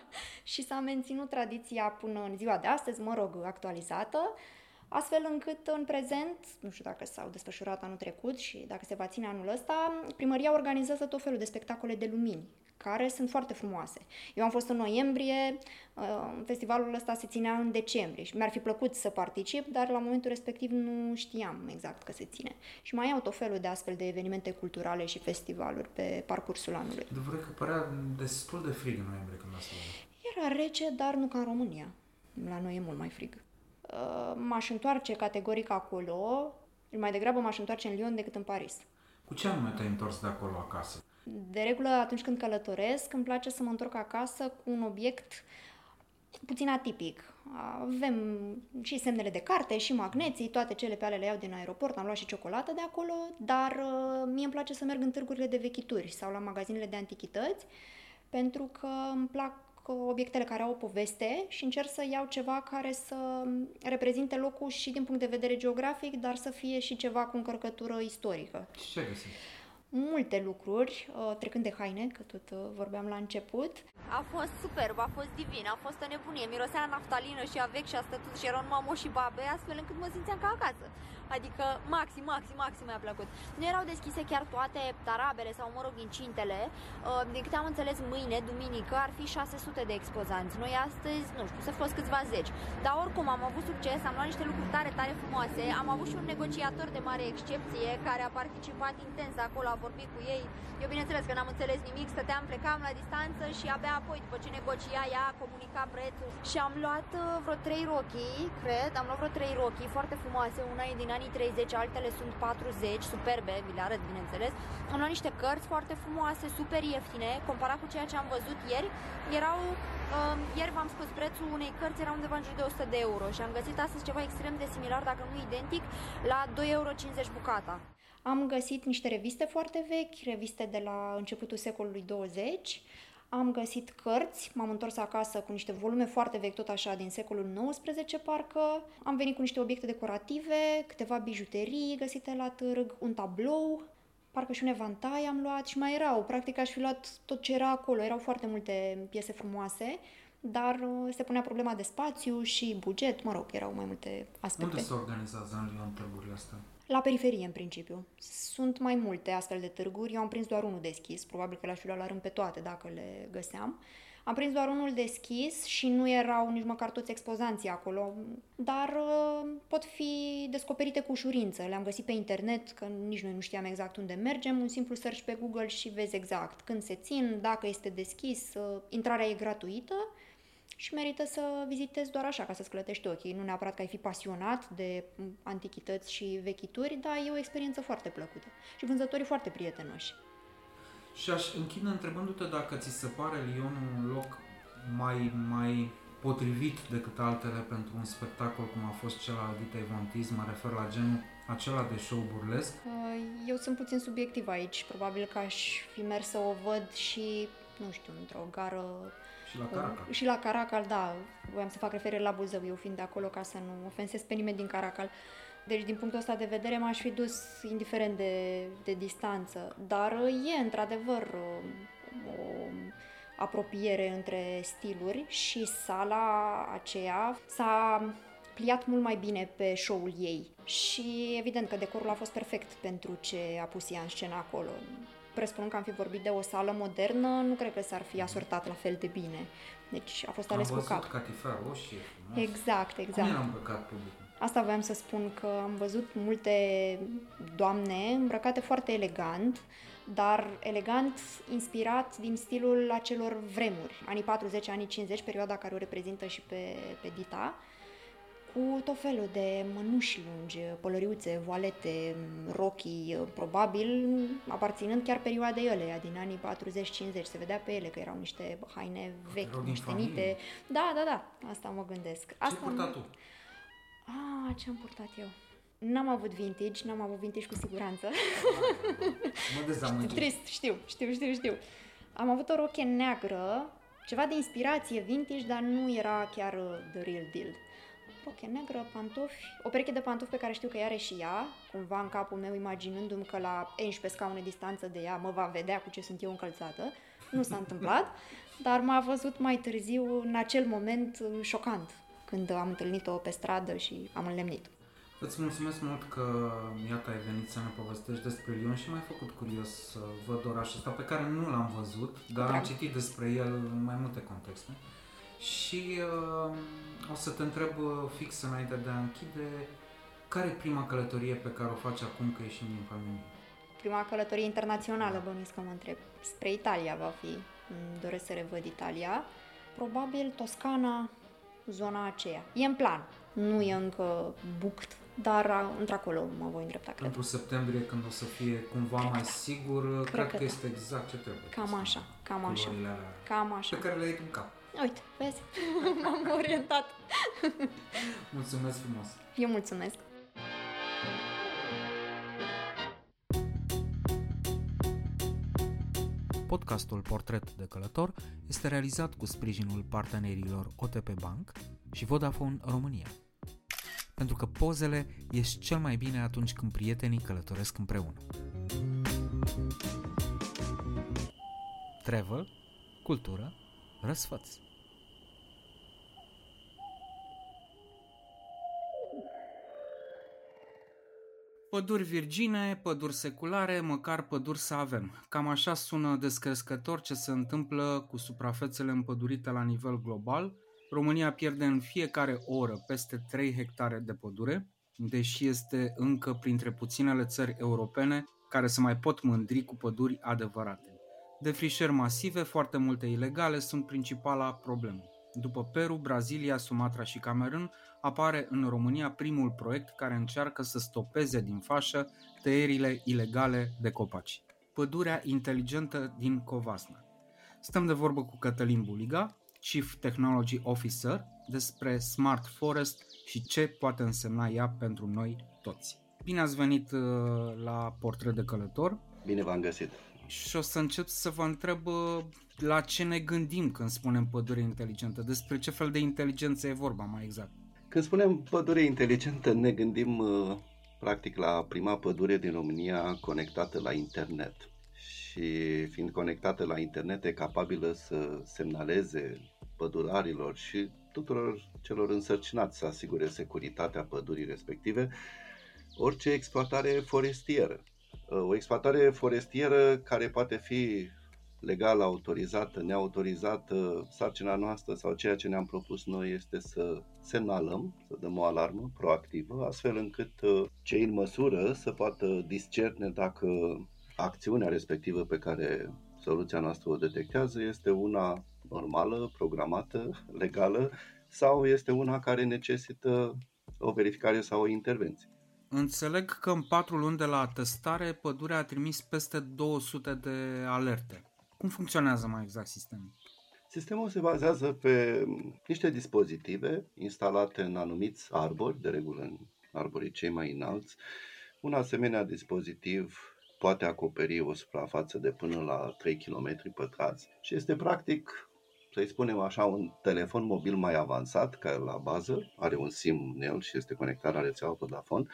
Și s-a menținut tradiția până în ziua de astăzi, mă rog, actualizată, astfel încât în prezent, nu știu dacă s-au desfășurat anul trecut și dacă se va ține anul ăsta, primăria organizează tot felul de spectacole de lumini, care sunt foarte frumoase. Eu am fost în noiembrie, uh, festivalul ăsta se ținea în decembrie și mi-ar fi plăcut să particip, dar la momentul respectiv nu știam exact că se ține. Și mai au tot felul de astfel de evenimente culturale și festivaluri pe parcursul anului. Adevărul că părea destul de frig în noiembrie când asta Era rece, dar nu ca în România. La noi e mult mai frig. Uh, m-aș întoarce categoric acolo, mai degrabă m-aș întoarce în Lyon decât în Paris. Cu ce anume te-ai întors de acolo acasă? De regulă, atunci când călătoresc, îmi place să mă întorc acasă cu un obiect puțin atipic. Avem și semnele de carte, și magneții, toate cele pe ale le iau din aeroport, am luat și ciocolată de acolo, dar uh, mie îmi place să merg în târgurile de vechituri sau la magazinele de antichități, pentru că îmi plac obiectele care au o poveste și încerc să iau ceva care să reprezinte locul și din punct de vedere geografic, dar să fie și ceva cu încărcătură istorică. Ce găsești? Multe lucruri, uh, trecând de haine, că tot uh, vorbeam la început. A fost superb, a fost divin, a fost o nebunie. Mirosea naftalină și avec și a stătut și erau numai moși și babe, astfel încât mă simțeam ca acasă. Adică maxim, maxim, maxim mi-a plăcut. Nu erau deschise chiar toate tarabele sau, mă rog, incintele. Uh, din câte am înțeles, mâine, duminică, ar fi 600 de expozanți. Noi astăzi, nu știu, să fost câțiva zeci. Dar oricum am avut succes, am luat niște lucruri tare, tare frumoase. Am avut și un negociator de mare excepție care a participat intens acolo, a vorbit cu ei. Eu, bineînțeles că n-am înțeles nimic, stăteam, plecam la distanță și abia apoi, după ce negocia ea, comunica prețul. Și am luat uh, vreo trei rochii, cred, am luat vreo trei rochii foarte frumoase, una e din anii 30, altele sunt 40, superbe, vi le arăt, bineînțeles. Am luat niște cărți foarte frumoase, super ieftine, comparat cu ceea ce am văzut ieri, erau Uh, ieri v-am spus prețul unei cărți era undeva în jur de 100 de euro și am găsit astăzi ceva extrem de similar, dacă nu identic, la 2,50 euro bucata. Am găsit niște reviste foarte vechi, reviste de la începutul secolului 20, Am găsit cărți, m-am întors acasă cu niște volume foarte vechi, tot așa, din secolul XIX, parcă. Am venit cu niște obiecte decorative, câteva bijuterii găsite la târg, un tablou, parcă și un evantai am luat și mai erau. Practic aș fi luat tot ce era acolo. Erau foarte multe piese frumoase, dar uh, se punea problema de spațiu și buget, mă rog, erau mai multe aspecte. Unde se organizează în Lyon târgurile astea? La periferie, în principiu. Sunt mai multe astfel de târguri. Eu am prins doar unul deschis. Probabil că le-aș fi luat la rând pe toate dacă le găseam. Am prins doar unul deschis și nu erau nici măcar toți expozanții acolo, dar uh, pot fi descoperite cu ușurință. Le-am găsit pe internet, că nici noi nu știam exact unde mergem, un simplu search pe Google și vezi exact când se țin, dacă este deschis, uh, intrarea e gratuită și merită să vizitezi doar așa, ca să-ți clătești ochii. Nu neapărat că ai fi pasionat de antichități și vechituri, dar e o experiență foarte plăcută. Și vânzătorii foarte prietenoși. Și aș închide întrebându-te dacă ți se pare Lyon un loc mai, mai potrivit decât altele pentru un spectacol cum a fost cel al Ditei Vontiz, mă refer la genul acela de show burlesc? Uh, eu sunt puțin subiectiv aici. Probabil că aș fi mers să o văd și, nu știu, într-o gară și la Caracal. Și la Caracal, da. Voiam să fac referire la Buzău, eu fiind de acolo, ca să nu ofensez pe nimeni din Caracal. Deci, din punctul ăsta de vedere, m-aș fi dus indiferent de, de distanță. Dar e, într-adevăr, o apropiere între stiluri și sala aceea s-a pliat mult mai bine pe show-ul ei. Și evident că decorul a fost perfect pentru ce a pus ea în scenă acolo presupun că am fi vorbit de o sală modernă, nu cred că s-ar fi asortat la fel de bine. Deci a fost ales am cu cap. Am catifea roșie, frumos. Exact, exact. Cum era îmbrăcat publicul? Asta voiam să spun că am văzut multe doamne îmbrăcate foarte elegant, dar elegant inspirat din stilul acelor vremuri, anii 40, anii 50, perioada care o reprezintă și pe, pe Dita cu tot felul de mănuși lungi, pălăriuțe, voalete, rochii, probabil aparținând chiar perioadei ăleia, din anii 40-50. Se vedea pe ele că erau niște haine vechi, moștenite. Da, da, da, asta mă gândesc. Asta Ce ai purtat tu? Ah, ce am purtat eu? N-am avut vintage, n-am avut vintage cu siguranță. Mă dezamăgit. Trist, știu, știu, știu, știu. Am avut o roche neagră, ceva de inspirație vintage, dar nu era chiar uh, the real deal roche neagră, pantofi, o pereche de pantofi pe care știu că are și ea, cumva în capul meu imaginându-mi că la 11 scaune distanță de ea mă va vedea cu ce sunt eu încălțată. Nu s-a întâmplat, dar m-a văzut mai târziu în acel moment șocant, când am întâlnit-o pe stradă și am înlemnit. Îți mulțumesc mult că, iată, ai venit să ne povestești despre Lyon și m-ai făcut curios să văd orașul ăsta pe care nu l-am văzut, dar Drag. am citit despre el în mai multe contexte. Și uh, o să te întreb uh, fix înainte de a închide, care e prima călătorie pe care o faci acum că ieșim din familie? Prima călătorie internațională, bănuiesc că mă întreb. Spre Italia va fi. Îmi doresc să revăd Italia. Probabil Toscana, zona aceea. E în plan. Nu e încă buct, dar într-acolo mă voi îndrepta, cred. Pentru septembrie, când o să fie cumva cred mai da. sigur, cred, cred că, că este exact ce trebuie. Cam așa, cam așa. Cam așa. Pe care le ai în cap. Uite, vezi? M-am orientat. mulțumesc frumos. Eu mulțumesc. Podcastul Portret de Călător este realizat cu sprijinul partenerilor OTP Bank și Vodafone România. Pentru că pozele ies cel mai bine atunci când prietenii călătoresc împreună. Travel, cultură, răsfăț. Păduri virgine, păduri seculare, măcar păduri să avem. Cam așa sună descrescător ce se întâmplă cu suprafețele împădurite la nivel global. România pierde în fiecare oră peste 3 hectare de pădure, deși este încă printre puținele țări europene care se mai pot mândri cu păduri adevărate. Defrișări masive, foarte multe ilegale, sunt principala problemă. După Peru, Brazilia, Sumatra și Camerun, apare în România primul proiect care încearcă să stopeze din fașă tăierile ilegale de copaci. Pădurea inteligentă din Covasna. Stăm de vorbă cu Cătălin Buliga, Chief Technology Officer, despre Smart Forest și ce poate însemna ea pentru noi toți. Bine ați venit uh, la Portret de Călător. Bine v-am găsit. Și o să încep să vă întreb la ce ne gândim când spunem pădure inteligentă? Despre ce fel de inteligență e vorba mai exact? Când spunem pădure inteligentă, ne gândim uh, practic la prima pădure din România conectată la internet. Și fiind conectată la internet, e capabilă să semnaleze pădurarilor și tuturor celor însărcinați să asigure securitatea pădurii respective, orice exploatare forestieră. Uh, o exploatare forestieră care poate fi legal autorizată, neautorizată, sarcina noastră sau ceea ce ne-am propus noi este să semnalăm, să dăm o alarmă proactivă, astfel încât uh, cei în măsură să poată discerne dacă acțiunea respectivă pe care soluția noastră o detectează este una normală, programată, legală sau este una care necesită o verificare sau o intervenție. Înțeleg că în patru luni de la testare, pădurea a trimis peste 200 de alerte. Cum funcționează mai exact sistemul? Sistemul se bazează pe niște dispozitive instalate în anumiți arbori, de regulă în arborii cei mai înalți. Un asemenea dispozitiv poate acoperi o suprafață de până la 3 km pătrați și este practic să-i spunem așa, un telefon mobil mai avansat, care la bază are un SIM în el și este conectat la rețeaua Vodafone,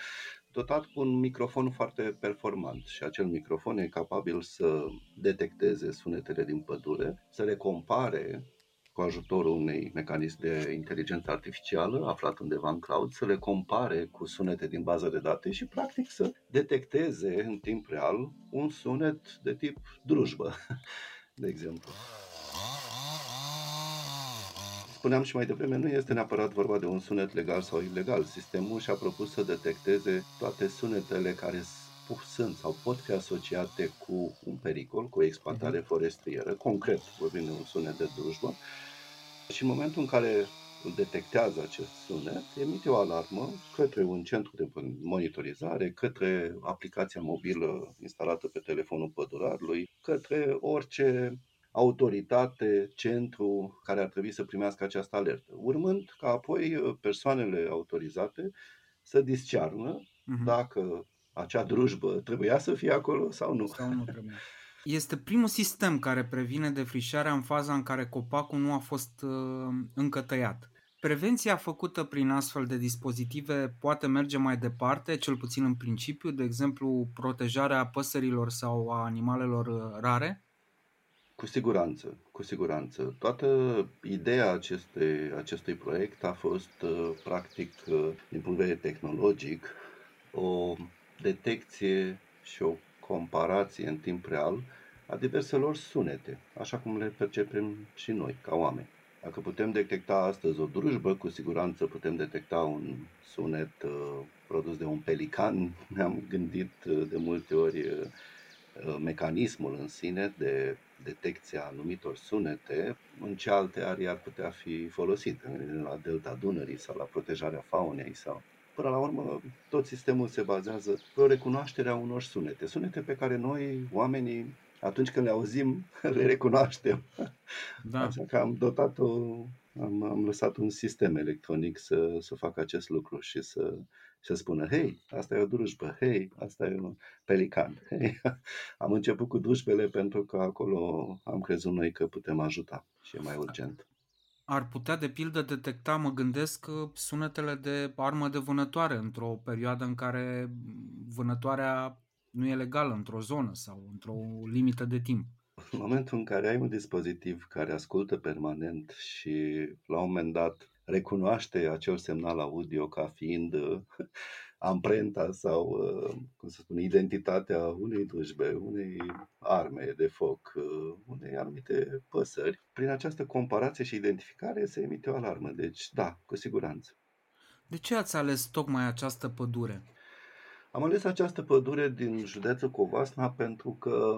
dotat cu un microfon foarte performant. Și acel microfon e capabil să detecteze sunetele din pădure, să le compare cu ajutorul unei mecanism de inteligență artificială aflat undeva în cloud, să le compare cu sunete din bază de date și practic să detecteze în timp real un sunet de tip drujbă, de exemplu spuneam și mai devreme, nu este neapărat vorba de un sunet legal sau ilegal. Sistemul și-a propus să detecteze toate sunetele care sunt sau pot fi asociate cu un pericol, cu o exploatare mhm. forestieră, concret vorbim de un sunet de drujbă, și în momentul în care îl detectează acest sunet, emite o alarmă către un centru de monitorizare, către aplicația mobilă instalată pe telefonul pădurarului, către orice autoritate, centru care ar trebui să primească această alertă, urmând ca apoi uh, persoanele autorizate să discearnă uh-huh. dacă acea drujbă trebuia să fie acolo sau nu. Sau nu trebuie. Este primul sistem care previne defrișarea în faza în care copacul nu a fost uh, încă tăiat. Prevenția făcută prin astfel de dispozitive poate merge mai departe, cel puțin în principiu, de exemplu protejarea păsărilor sau a animalelor uh, rare? Cu siguranță, cu siguranță. Toată ideea acestei, acestui proiect a fost, uh, practic, uh, din punct de vedere tehnologic, o detecție și o comparație în timp real a diverselor sunete, așa cum le percepem și noi, ca oameni. Dacă putem detecta astăzi o drujbă, cu siguranță putem detecta un sunet uh, produs de un pelican. Ne-am gândit uh, de multe ori uh, mecanismul în sine de detecția anumitor sunete, în ce alte arii ar putea fi folosite, la delta Dunării sau la protejarea faunei sau Până la urmă, tot sistemul se bazează pe o recunoaștere a unor sunete. Sunete pe care noi, oamenii, atunci când le auzim, le recunoaștem. Da. Așa că am dotat o, am, am lăsat un sistem electronic să, să facă acest lucru și să, să spună, hei, asta e o drujbă, hei, asta e un pelican. Hei. Am început cu drujbele pentru că acolo am crezut noi că putem ajuta și e mai urgent. Ar putea, de pildă, detecta, mă gândesc, sunetele de armă de vânătoare într-o perioadă în care vânătoarea nu e legală într-o zonă sau într-o limită de timp. În momentul în care ai un dispozitiv care ascultă permanent și la un moment dat recunoaște acel semnal audio ca fiind uh, amprenta sau, uh, cum să spun, identitatea unei drujbe, unei arme de foc, uh, unei anumite păsări, prin această comparație și identificare se emite o alarmă. Deci, da, cu siguranță. De ce ați ales tocmai această pădure? Am ales această pădure din județul Covasna pentru că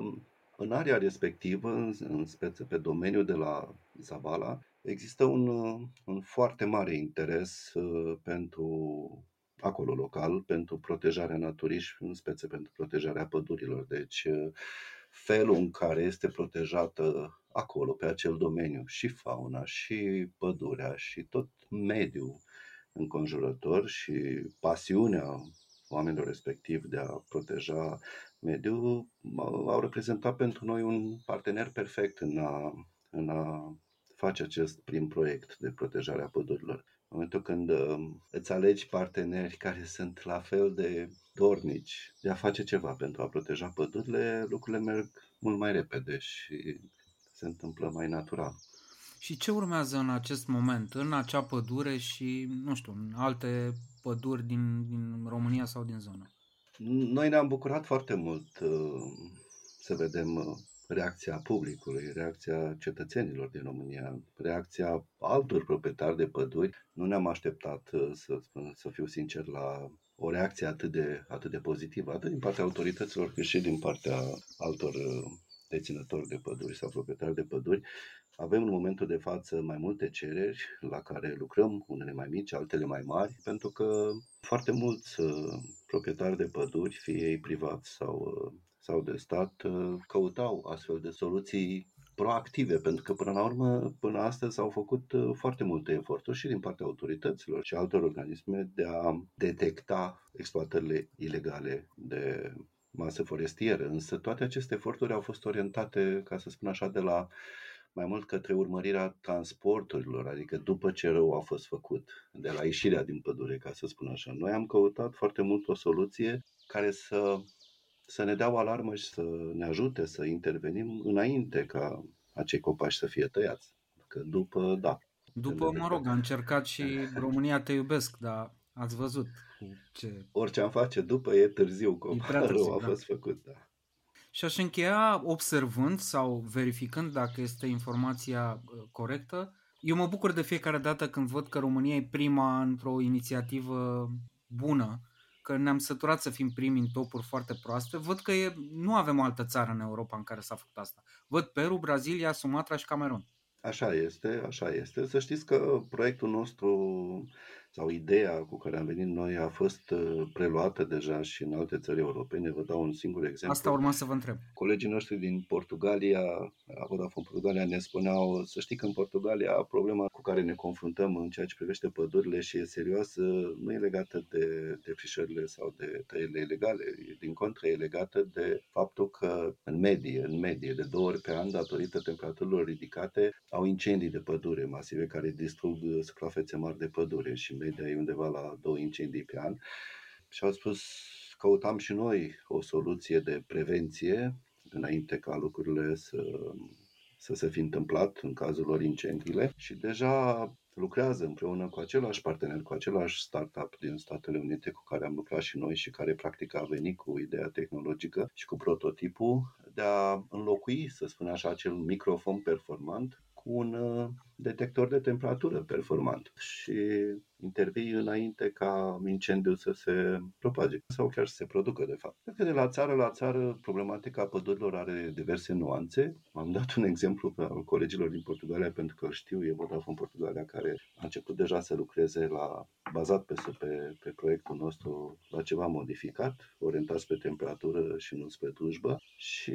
în area respectivă, în, în speță pe domeniul de la Zavala, există un, un foarte mare interes uh, pentru acolo local, pentru protejarea naturii și în speță pentru protejarea pădurilor. Deci uh, felul în care este protejată acolo, pe acel domeniu, și fauna, și pădurea, și tot mediul înconjurător și pasiunea oamenilor respectiv de a proteja mediul au reprezentat pentru noi un partener perfect în a în a face acest prim proiect de protejare a pădurilor. În momentul când um, îți alegi parteneri care sunt la fel de dornici de a face ceva pentru a proteja pădurile, lucrurile merg mult mai repede și se întâmplă mai natural. Și ce urmează în acest moment, în acea pădure și, nu știu, în alte păduri din, din România sau din zonă? Noi ne-am bucurat foarte mult uh, să vedem uh, reacția publicului, reacția cetățenilor din România, reacția altor proprietari de păduri. Nu ne-am așteptat, uh, să, spun, să fiu sincer, la o reacție atât de, atât de pozitivă, atât din partea autorităților, cât și din partea altor deținători de păduri sau proprietari de păduri. Avem în momentul de față mai multe cereri la care lucrăm, unele mai mici, altele mai mari, pentru că foarte mulți uh, proprietari de păduri, fie ei privați sau, uh, sau de stat, uh, căutau astfel de soluții proactive, pentru că până la urmă, până astăzi s-au făcut foarte multe eforturi și din partea autorităților și altor organisme de a detecta exploatările ilegale de masă forestieră. Însă toate aceste eforturi au fost orientate, ca să spun așa, de la mai mult către urmărirea transporturilor, adică după ce rău a fost făcut, de la ieșirea din pădure, ca să spun așa. Noi am căutat foarte mult o soluție care să, să ne dea o alarmă și să ne ajute să intervenim înainte ca acei copaci să fie tăiați. Că după, da. După, mă rog, a încercat și România te iubesc, dar ați văzut cu ce... Orice am face după e târziu, cum rău a da. fost făcut, da. Și aș încheia observând sau verificând dacă este informația uh, corectă. Eu mă bucur de fiecare dată când văd că România e prima într-o inițiativă bună, că ne-am săturat să fim primi în topuri foarte proaste. Văd că e, nu avem o altă țară în Europa în care s-a făcut asta. Văd Peru, Brazilia, Sumatra și Camerun. Așa este, așa este. Să știți că proiectul nostru sau ideea cu care am venit noi a fost uh, preluată deja și în alte țări europene. Vă dau un singur exemplu. Asta urma să vă întreb. Colegii noștri din Portugalia, la Vodafone Portugalia, ne spuneau să știi că în Portugalia problema cu care ne confruntăm în ceea ce privește pădurile și e serioasă nu e legată de defrișările sau de tăierile ilegale. Din contră, e legată de faptul că în medie, în medie, de două ori pe an, datorită temperaturilor ridicate, au incendii de pădure masive care distrug suprafețe mari de pădure și media e undeva la două incendii pe an. Și au spus, căutam și noi o soluție de prevenție înainte ca lucrurile să, să se fi întâmplat în cazul lor incendiile și deja lucrează împreună cu același partener, cu același startup din Statele Unite cu care am lucrat și noi și care practic a venit cu ideea tehnologică și cu prototipul de a înlocui, să spun așa, acel microfon performant cu un uh, detector de temperatură performant și intervii înainte ca incendiul să se propage sau chiar să se producă, de fapt. Cred că de la țară la țară problematica pădurilor are diverse nuanțe. Am dat un exemplu al colegilor din Portugalia pentru că știu, e Vodafone Portugalia care a început deja să lucreze la, bazat pe, pe, pe proiectul nostru la ceva modificat, orientat spre temperatură și nu spre drujbă și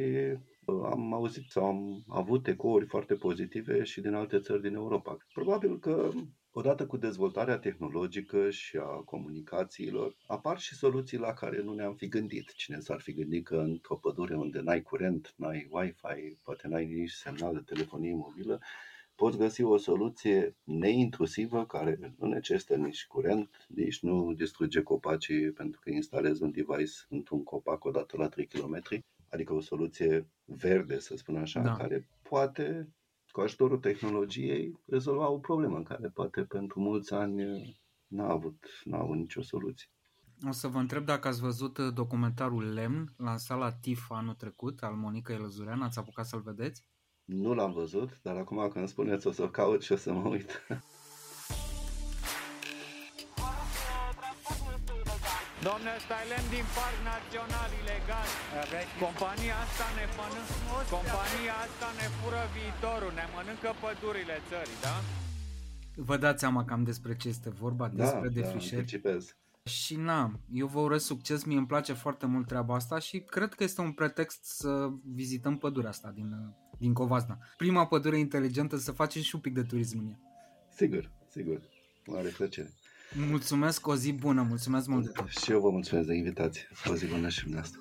am auzit sau am avut ecouri foarte pozitive și din alte țări din Europa. Probabil că Odată cu dezvoltarea tehnologică și a comunicațiilor, apar și soluții la care nu ne-am fi gândit. Cine s-ar fi gândit că într-o pădure unde n-ai curent, n-ai Wi-Fi, poate n-ai nici semnal de telefonie mobilă, poți găsi o soluție neintrusivă care nu necesită nici curent, nici nu distruge copacii pentru că instalezi un device într-un copac odată la 3 km, adică o soluție verde, să spun așa, da. care poate cu ajutorul tehnologiei, rezolva o problemă care poate pentru mulți ani n-a avut, n-a avut nicio soluție. O să vă întreb dacă ați văzut documentarul Lemn, lansat la TIF anul trecut, al Monica Elăzurean, ați apucat să-l vedeți? Nu l-am văzut, dar acum când spuneți o să-l caut și o să mă uit. Domne, Thailand din Parc Național ilegal. Compania asta ne mănâncă, compania asta ne fură viitorul, ne mănâncă pădurile țării, da? Vă dați seama cam despre ce este vorba, da, despre da, defrișări. Da, și na, eu vă urez succes, mie îmi place foarte mult treaba asta și cred că este un pretext să vizităm pădurea asta din, din Covazna. Prima pădure inteligentă să facem și un pic de turism în ea. Sigur, sigur, mare plăcere. Mulțumesc, o zi bună, mulțumesc mult de tot. Și eu vă mulțumesc de invitație. O zi bună și dumneavoastră.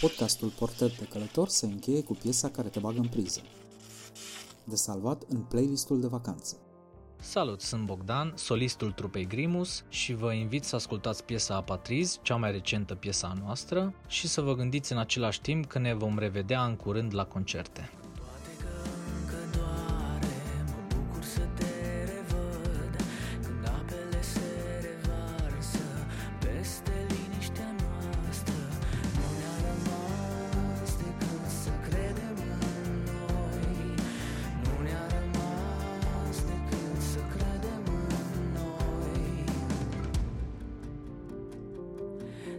Podcastul Portret de Călător se încheie cu piesa care te bagă în priză, de salvat în playlistul de vacanță. Salut, sunt Bogdan, solistul trupei Grimus și vă invit să ascultați piesa Apatriz, cea mai recentă piesa noastră, și să vă gândiți în același timp că ne vom revedea în curând la concerte.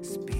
Speak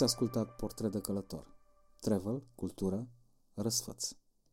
Ați ascultat Portret de Călător. Travel, cultură, răsfăț.